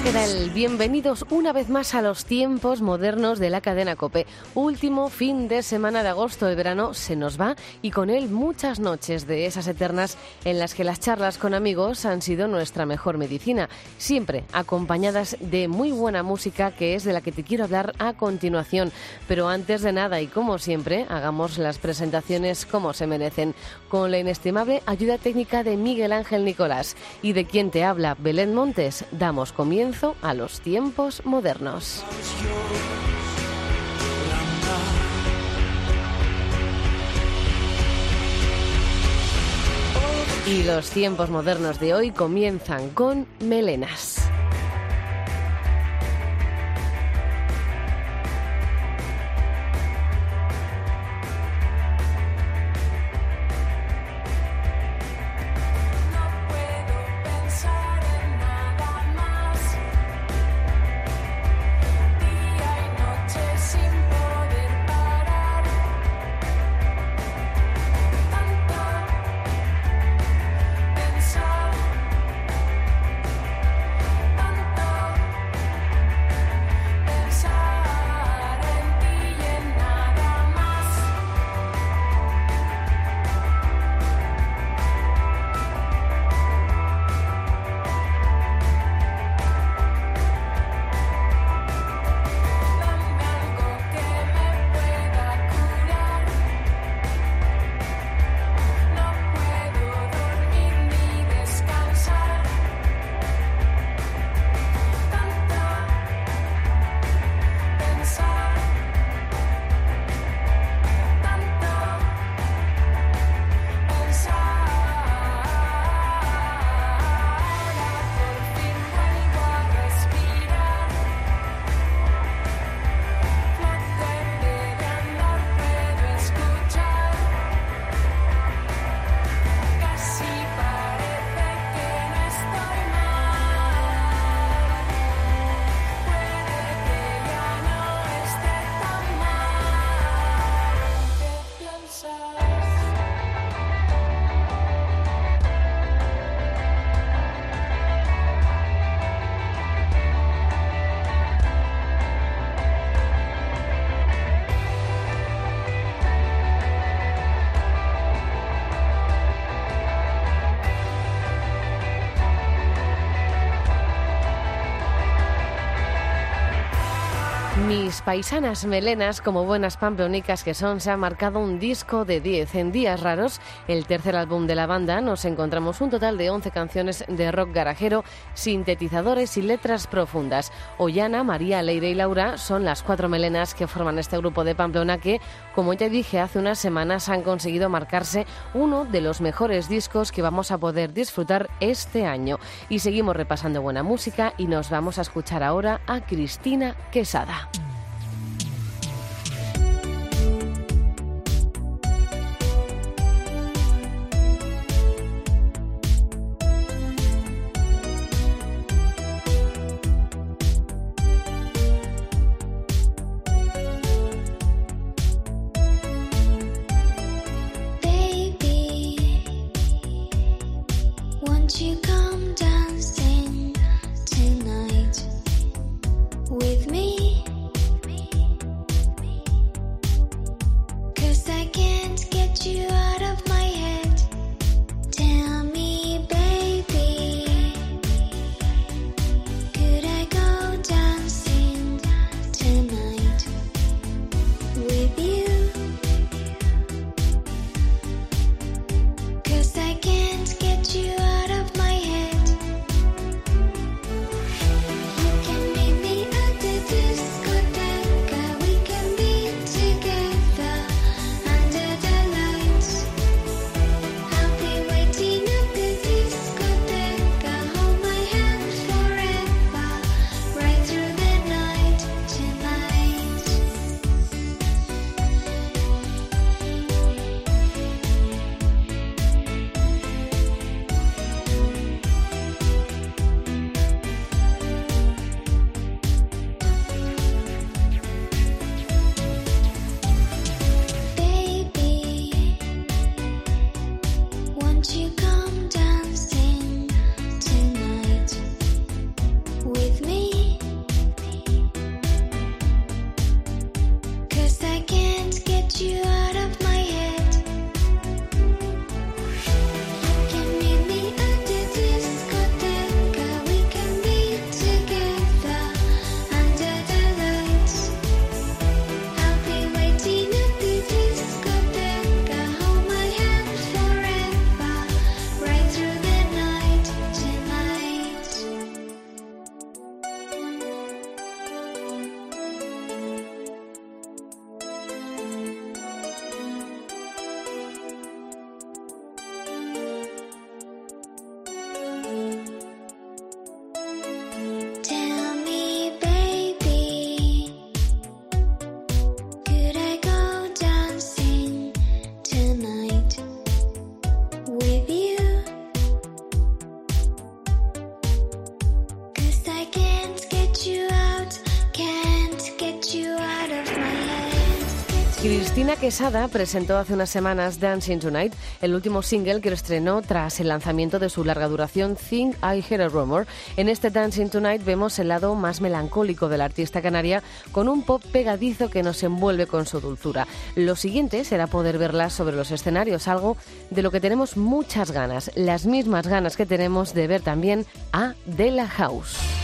Hola, ¿qué? Bienvenidos una vez más a los tiempos modernos de la cadena Cope. Último fin de semana de agosto, el verano se nos va y con él muchas noches de esas eternas en las que las charlas con amigos han sido nuestra mejor medicina, siempre acompañadas de muy buena música que es de la que te quiero hablar a continuación. Pero antes de nada y como siempre, hagamos las presentaciones como se merecen, con la inestimable ayuda técnica de Miguel Ángel Nicolás y de quien te habla Belén Montes, damos comienzo a los tiempos modernos. Y los tiempos modernos de hoy comienzan con melenas. Paisanas melenas, como buenas pamplonicas que son, se han marcado un disco de 10 en días raros. El tercer álbum de la banda nos encontramos un total de 11 canciones de rock garajero, sintetizadores y letras profundas. Ollana, María, Leire y Laura son las cuatro melenas que forman este grupo de Pamplona que, como ya dije hace unas semanas, han conseguido marcarse uno de los mejores discos que vamos a poder disfrutar este año. Y seguimos repasando buena música y nos vamos a escuchar ahora a Cristina Quesada. Quesada presentó hace unas semanas Dancing Tonight, el último single que estrenó tras el lanzamiento de su larga duración Think I Hear a Rumor. En este Dancing Tonight vemos el lado más melancólico de la artista canaria con un pop pegadizo que nos envuelve con su dulzura. Lo siguiente será poder verla sobre los escenarios, algo de lo que tenemos muchas ganas, las mismas ganas que tenemos de ver también a De La House.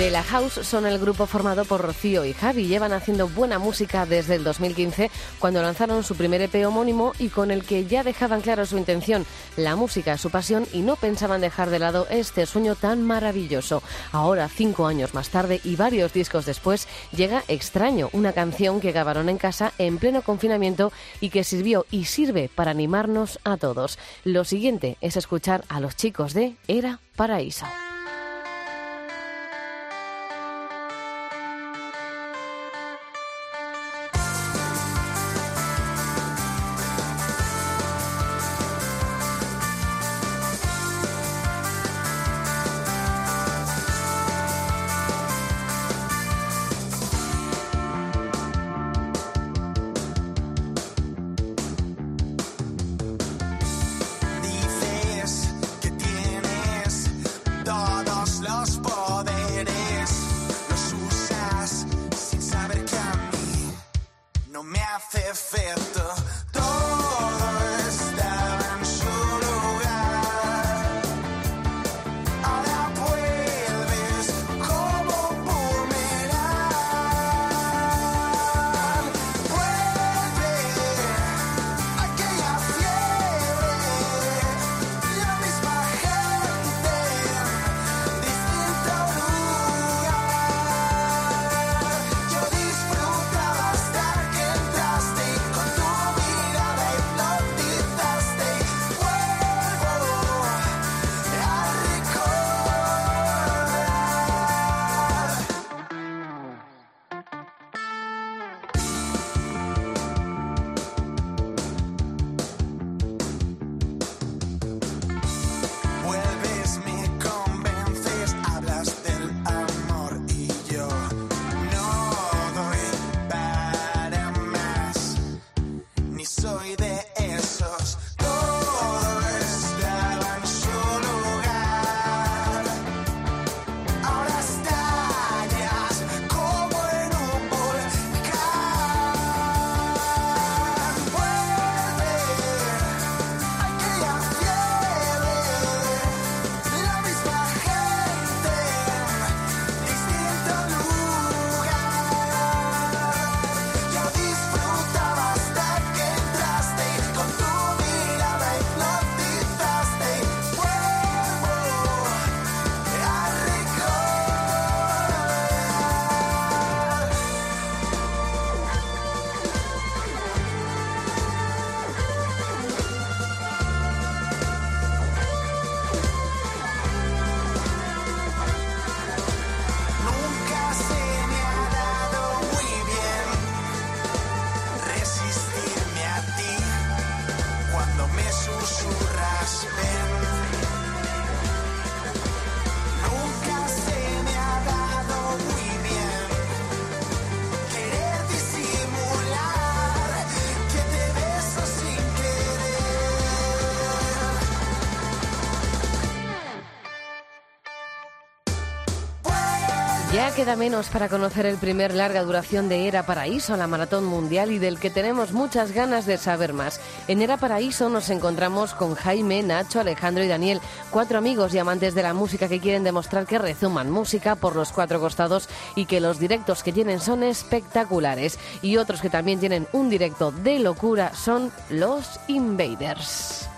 De la House son el grupo formado por Rocío y Javi. Llevan haciendo buena música desde el 2015, cuando lanzaron su primer EP homónimo y con el que ya dejaban claro su intención. La música su pasión y no pensaban dejar de lado este sueño tan maravilloso. Ahora, cinco años más tarde y varios discos después, llega Extraño, una canción que grabaron en casa en pleno confinamiento y que sirvió y sirve para animarnos a todos. Lo siguiente es escuchar a los chicos de Era Paraíso. queda menos para conocer el primer larga duración de Era Paraíso, la maratón mundial, y del que tenemos muchas ganas de saber más. En Era Paraíso nos encontramos con Jaime, Nacho, Alejandro y Daniel, cuatro amigos y amantes de la música que quieren demostrar que rezuman música por los cuatro costados y que los directos que tienen son espectaculares. Y otros que también tienen un directo de locura son los Invaders.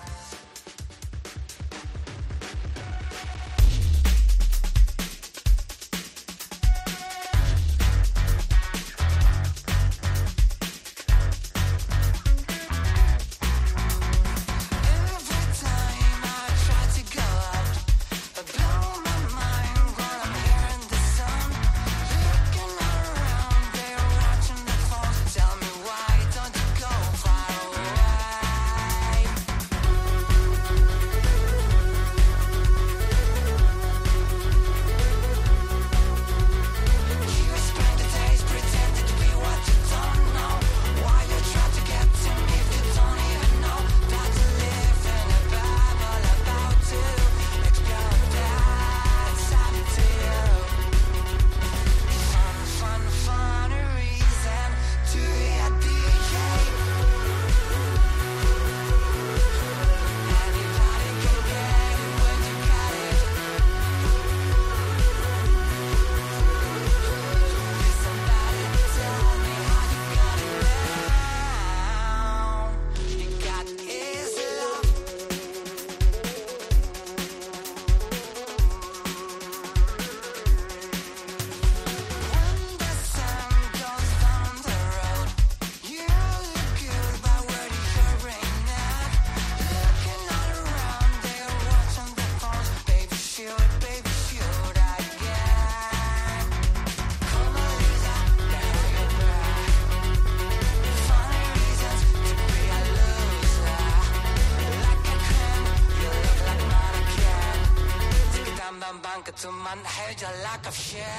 shit.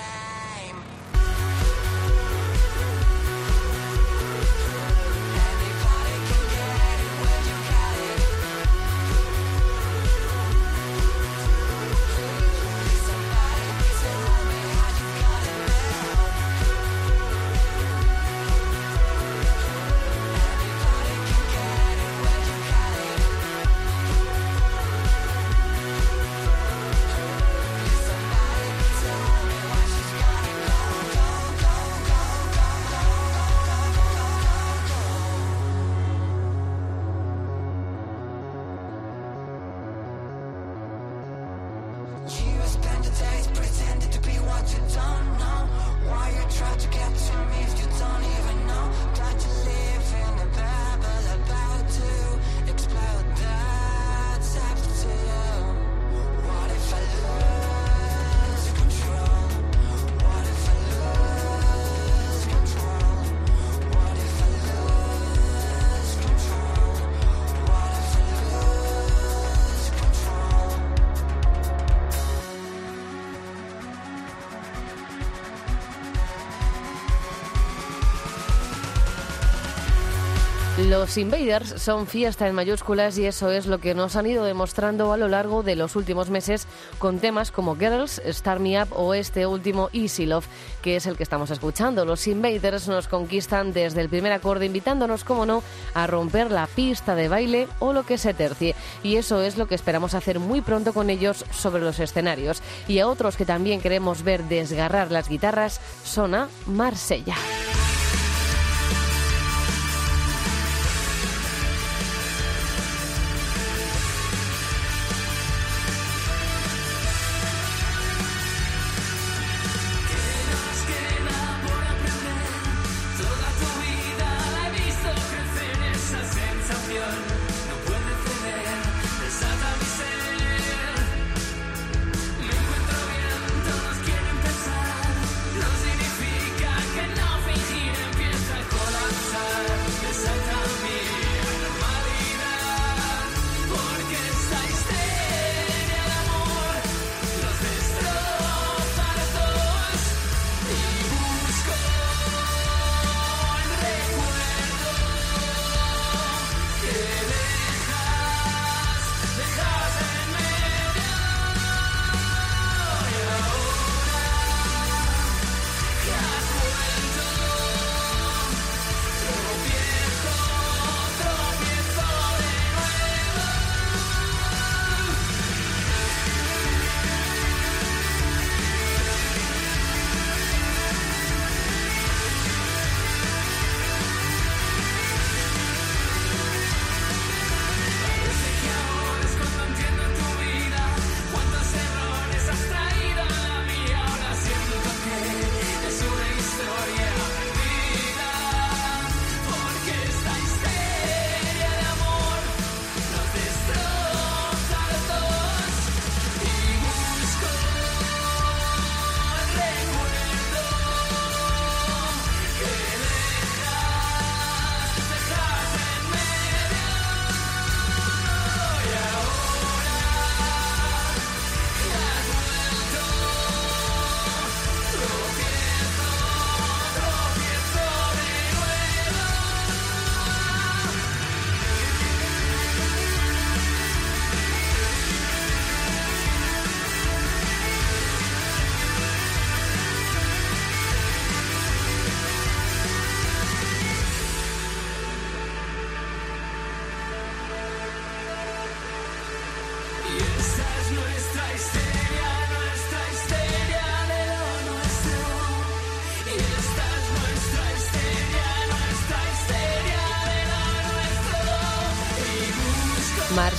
Los Invaders son fiesta en mayúsculas y eso es lo que nos han ido demostrando a lo largo de los últimos meses con temas como Girls, Start Me Up o este último Easy Love, que es el que estamos escuchando. Los Invaders nos conquistan desde el primer acorde invitándonos, como no, a romper la pista de baile o lo que se tercie. Y eso es lo que esperamos hacer muy pronto con ellos sobre los escenarios. Y a otros que también queremos ver desgarrar las guitarras son a Marsella.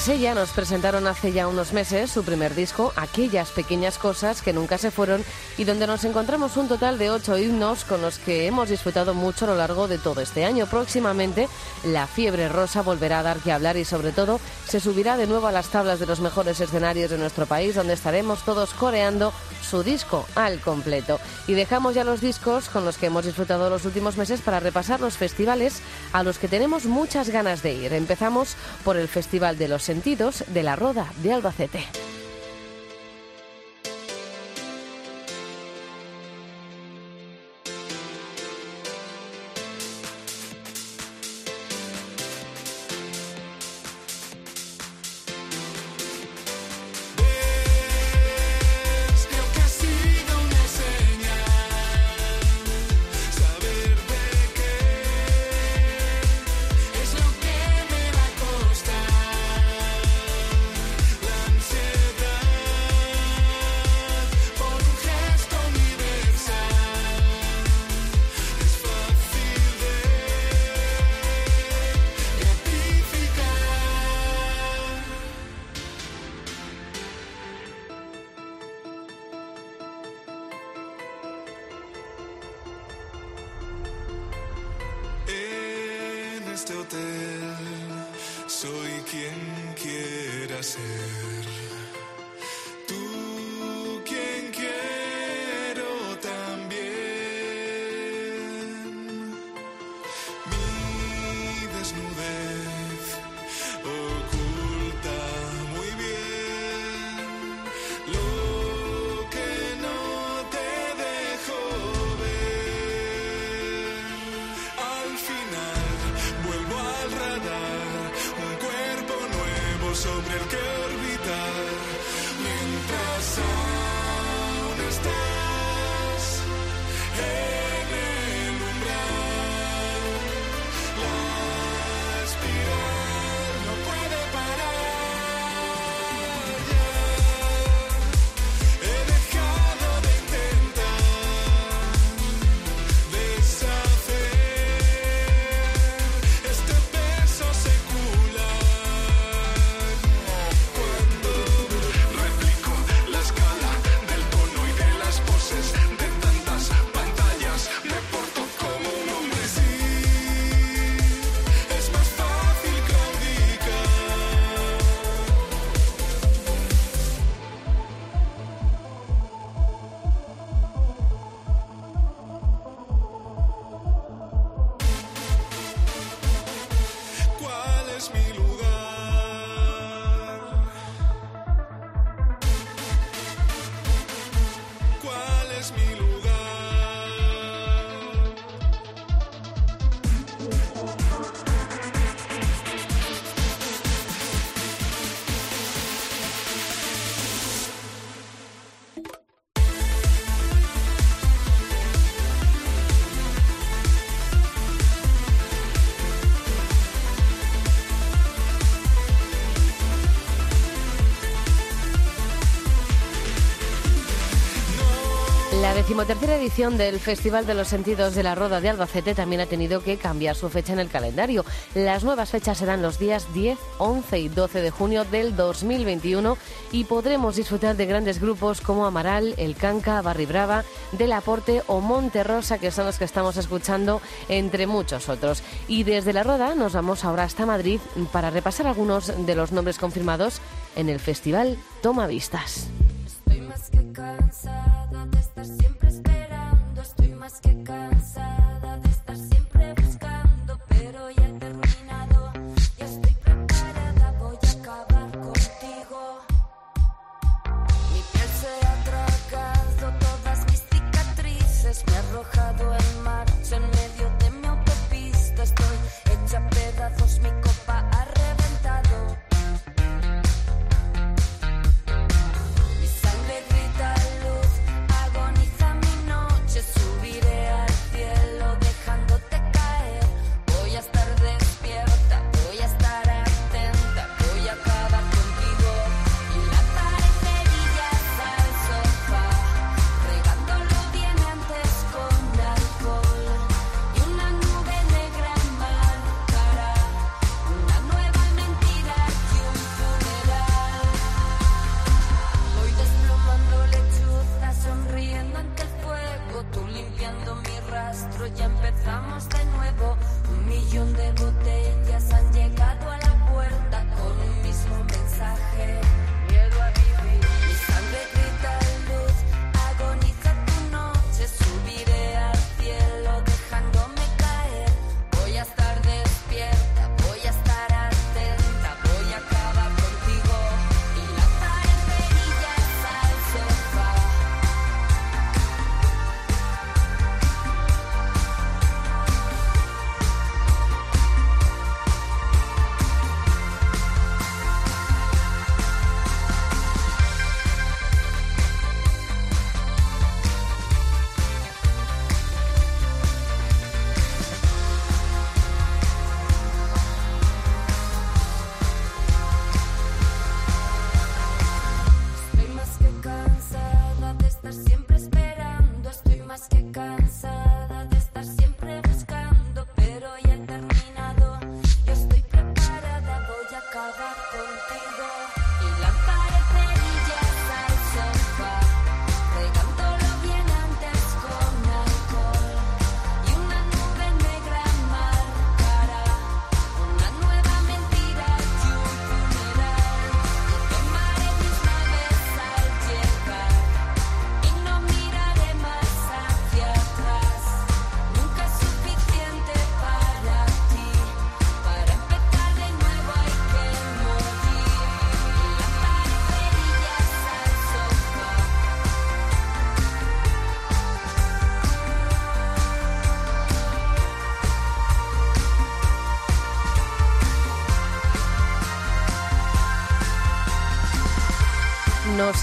Marsella nos presentaron hace ya unos meses su primer disco, Aquellas pequeñas cosas que nunca se fueron, y donde nos encontramos un total de ocho himnos con los que hemos disfrutado mucho a lo largo de todo este año. Próximamente, la fiebre rosa volverá a dar que hablar y, sobre todo, se subirá de nuevo a las tablas de los mejores escenarios de nuestro país, donde estaremos todos coreando su disco al completo. Y dejamos ya los discos con los que hemos disfrutado los últimos meses para repasar los festivales a los que tenemos muchas ganas de ir. Empezamos por el Festival de los De la Roda de Albacete. Decimotercera edición del Festival de los Sentidos de la Roda de Albacete también ha tenido que cambiar su fecha en el calendario. Las nuevas fechas serán los días 10, 11 y 12 de junio del 2021 y podremos disfrutar de grandes grupos como Amaral, El Canca, Barri Brava, Del Aporte o Monte Rosa, que son los que estamos escuchando, entre muchos otros. Y desde la Roda nos vamos ahora hasta Madrid para repasar algunos de los nombres confirmados en el Festival Toma Vistas.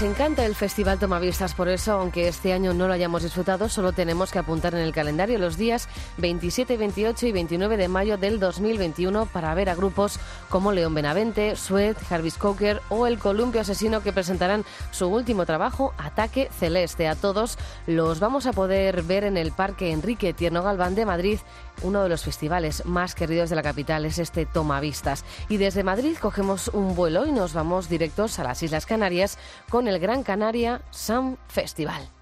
Encanta el Festival Tomavistas, por eso, aunque este año no lo hayamos disfrutado, solo tenemos que apuntar en el calendario los días 27, 28 y 29 de mayo del 2021 para ver a grupos como León Benavente, Sued, Jarvis Cocker o el Columpio Asesino que presentarán su último trabajo, Ataque Celeste. A todos los vamos a poder ver en el Parque Enrique Tierno Galván de Madrid, uno de los festivales más queridos de la capital es este Tomavistas. Y desde Madrid cogemos un vuelo y nos vamos directos a las Islas Canarias con el Gran Canaria Sun Festival.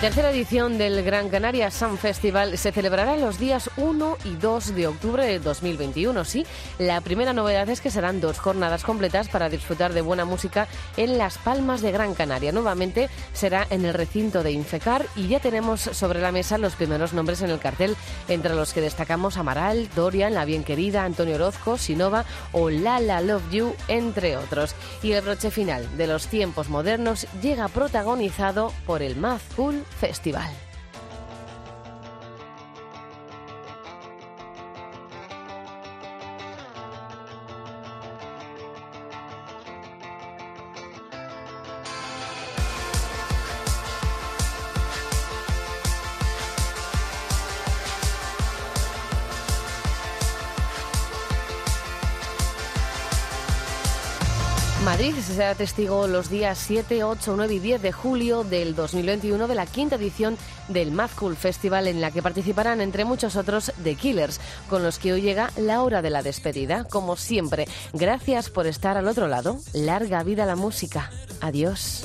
Tercera edición del Gran Canaria Sun Festival se celebrará los días 1 y 2 de octubre de 2021. Sí, la primera novedad es que serán dos jornadas completas para disfrutar de buena música en Las Palmas de Gran Canaria. Nuevamente será en el recinto de Infecar y ya tenemos sobre la mesa los primeros nombres en el cartel, entre los que destacamos Amaral, Dorian, La Bien Querida, Antonio Orozco, Sinova o Lala Love You, entre otros. Y el broche final de los tiempos modernos llega protagonizado por el Mad Cool Festival. Será testigo los días 7, 8, 9 y 10 de julio del 2021 de la quinta edición del Mad Cool Festival en la que participarán entre muchos otros The Killers, con los que hoy llega la hora de la despedida. Como siempre, gracias por estar al otro lado. Larga vida la música. Adiós.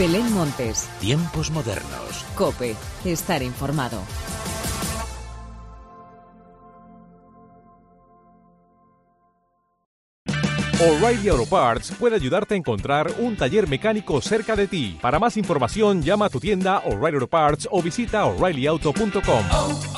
Belén Montes. Tiempos modernos. Cope. Estar informado. O'Reilly Auto Parts puede ayudarte a encontrar un taller mecánico cerca de ti. Para más información, llama a tu tienda O'Reilly Auto Parts o visita oreillyauto.com.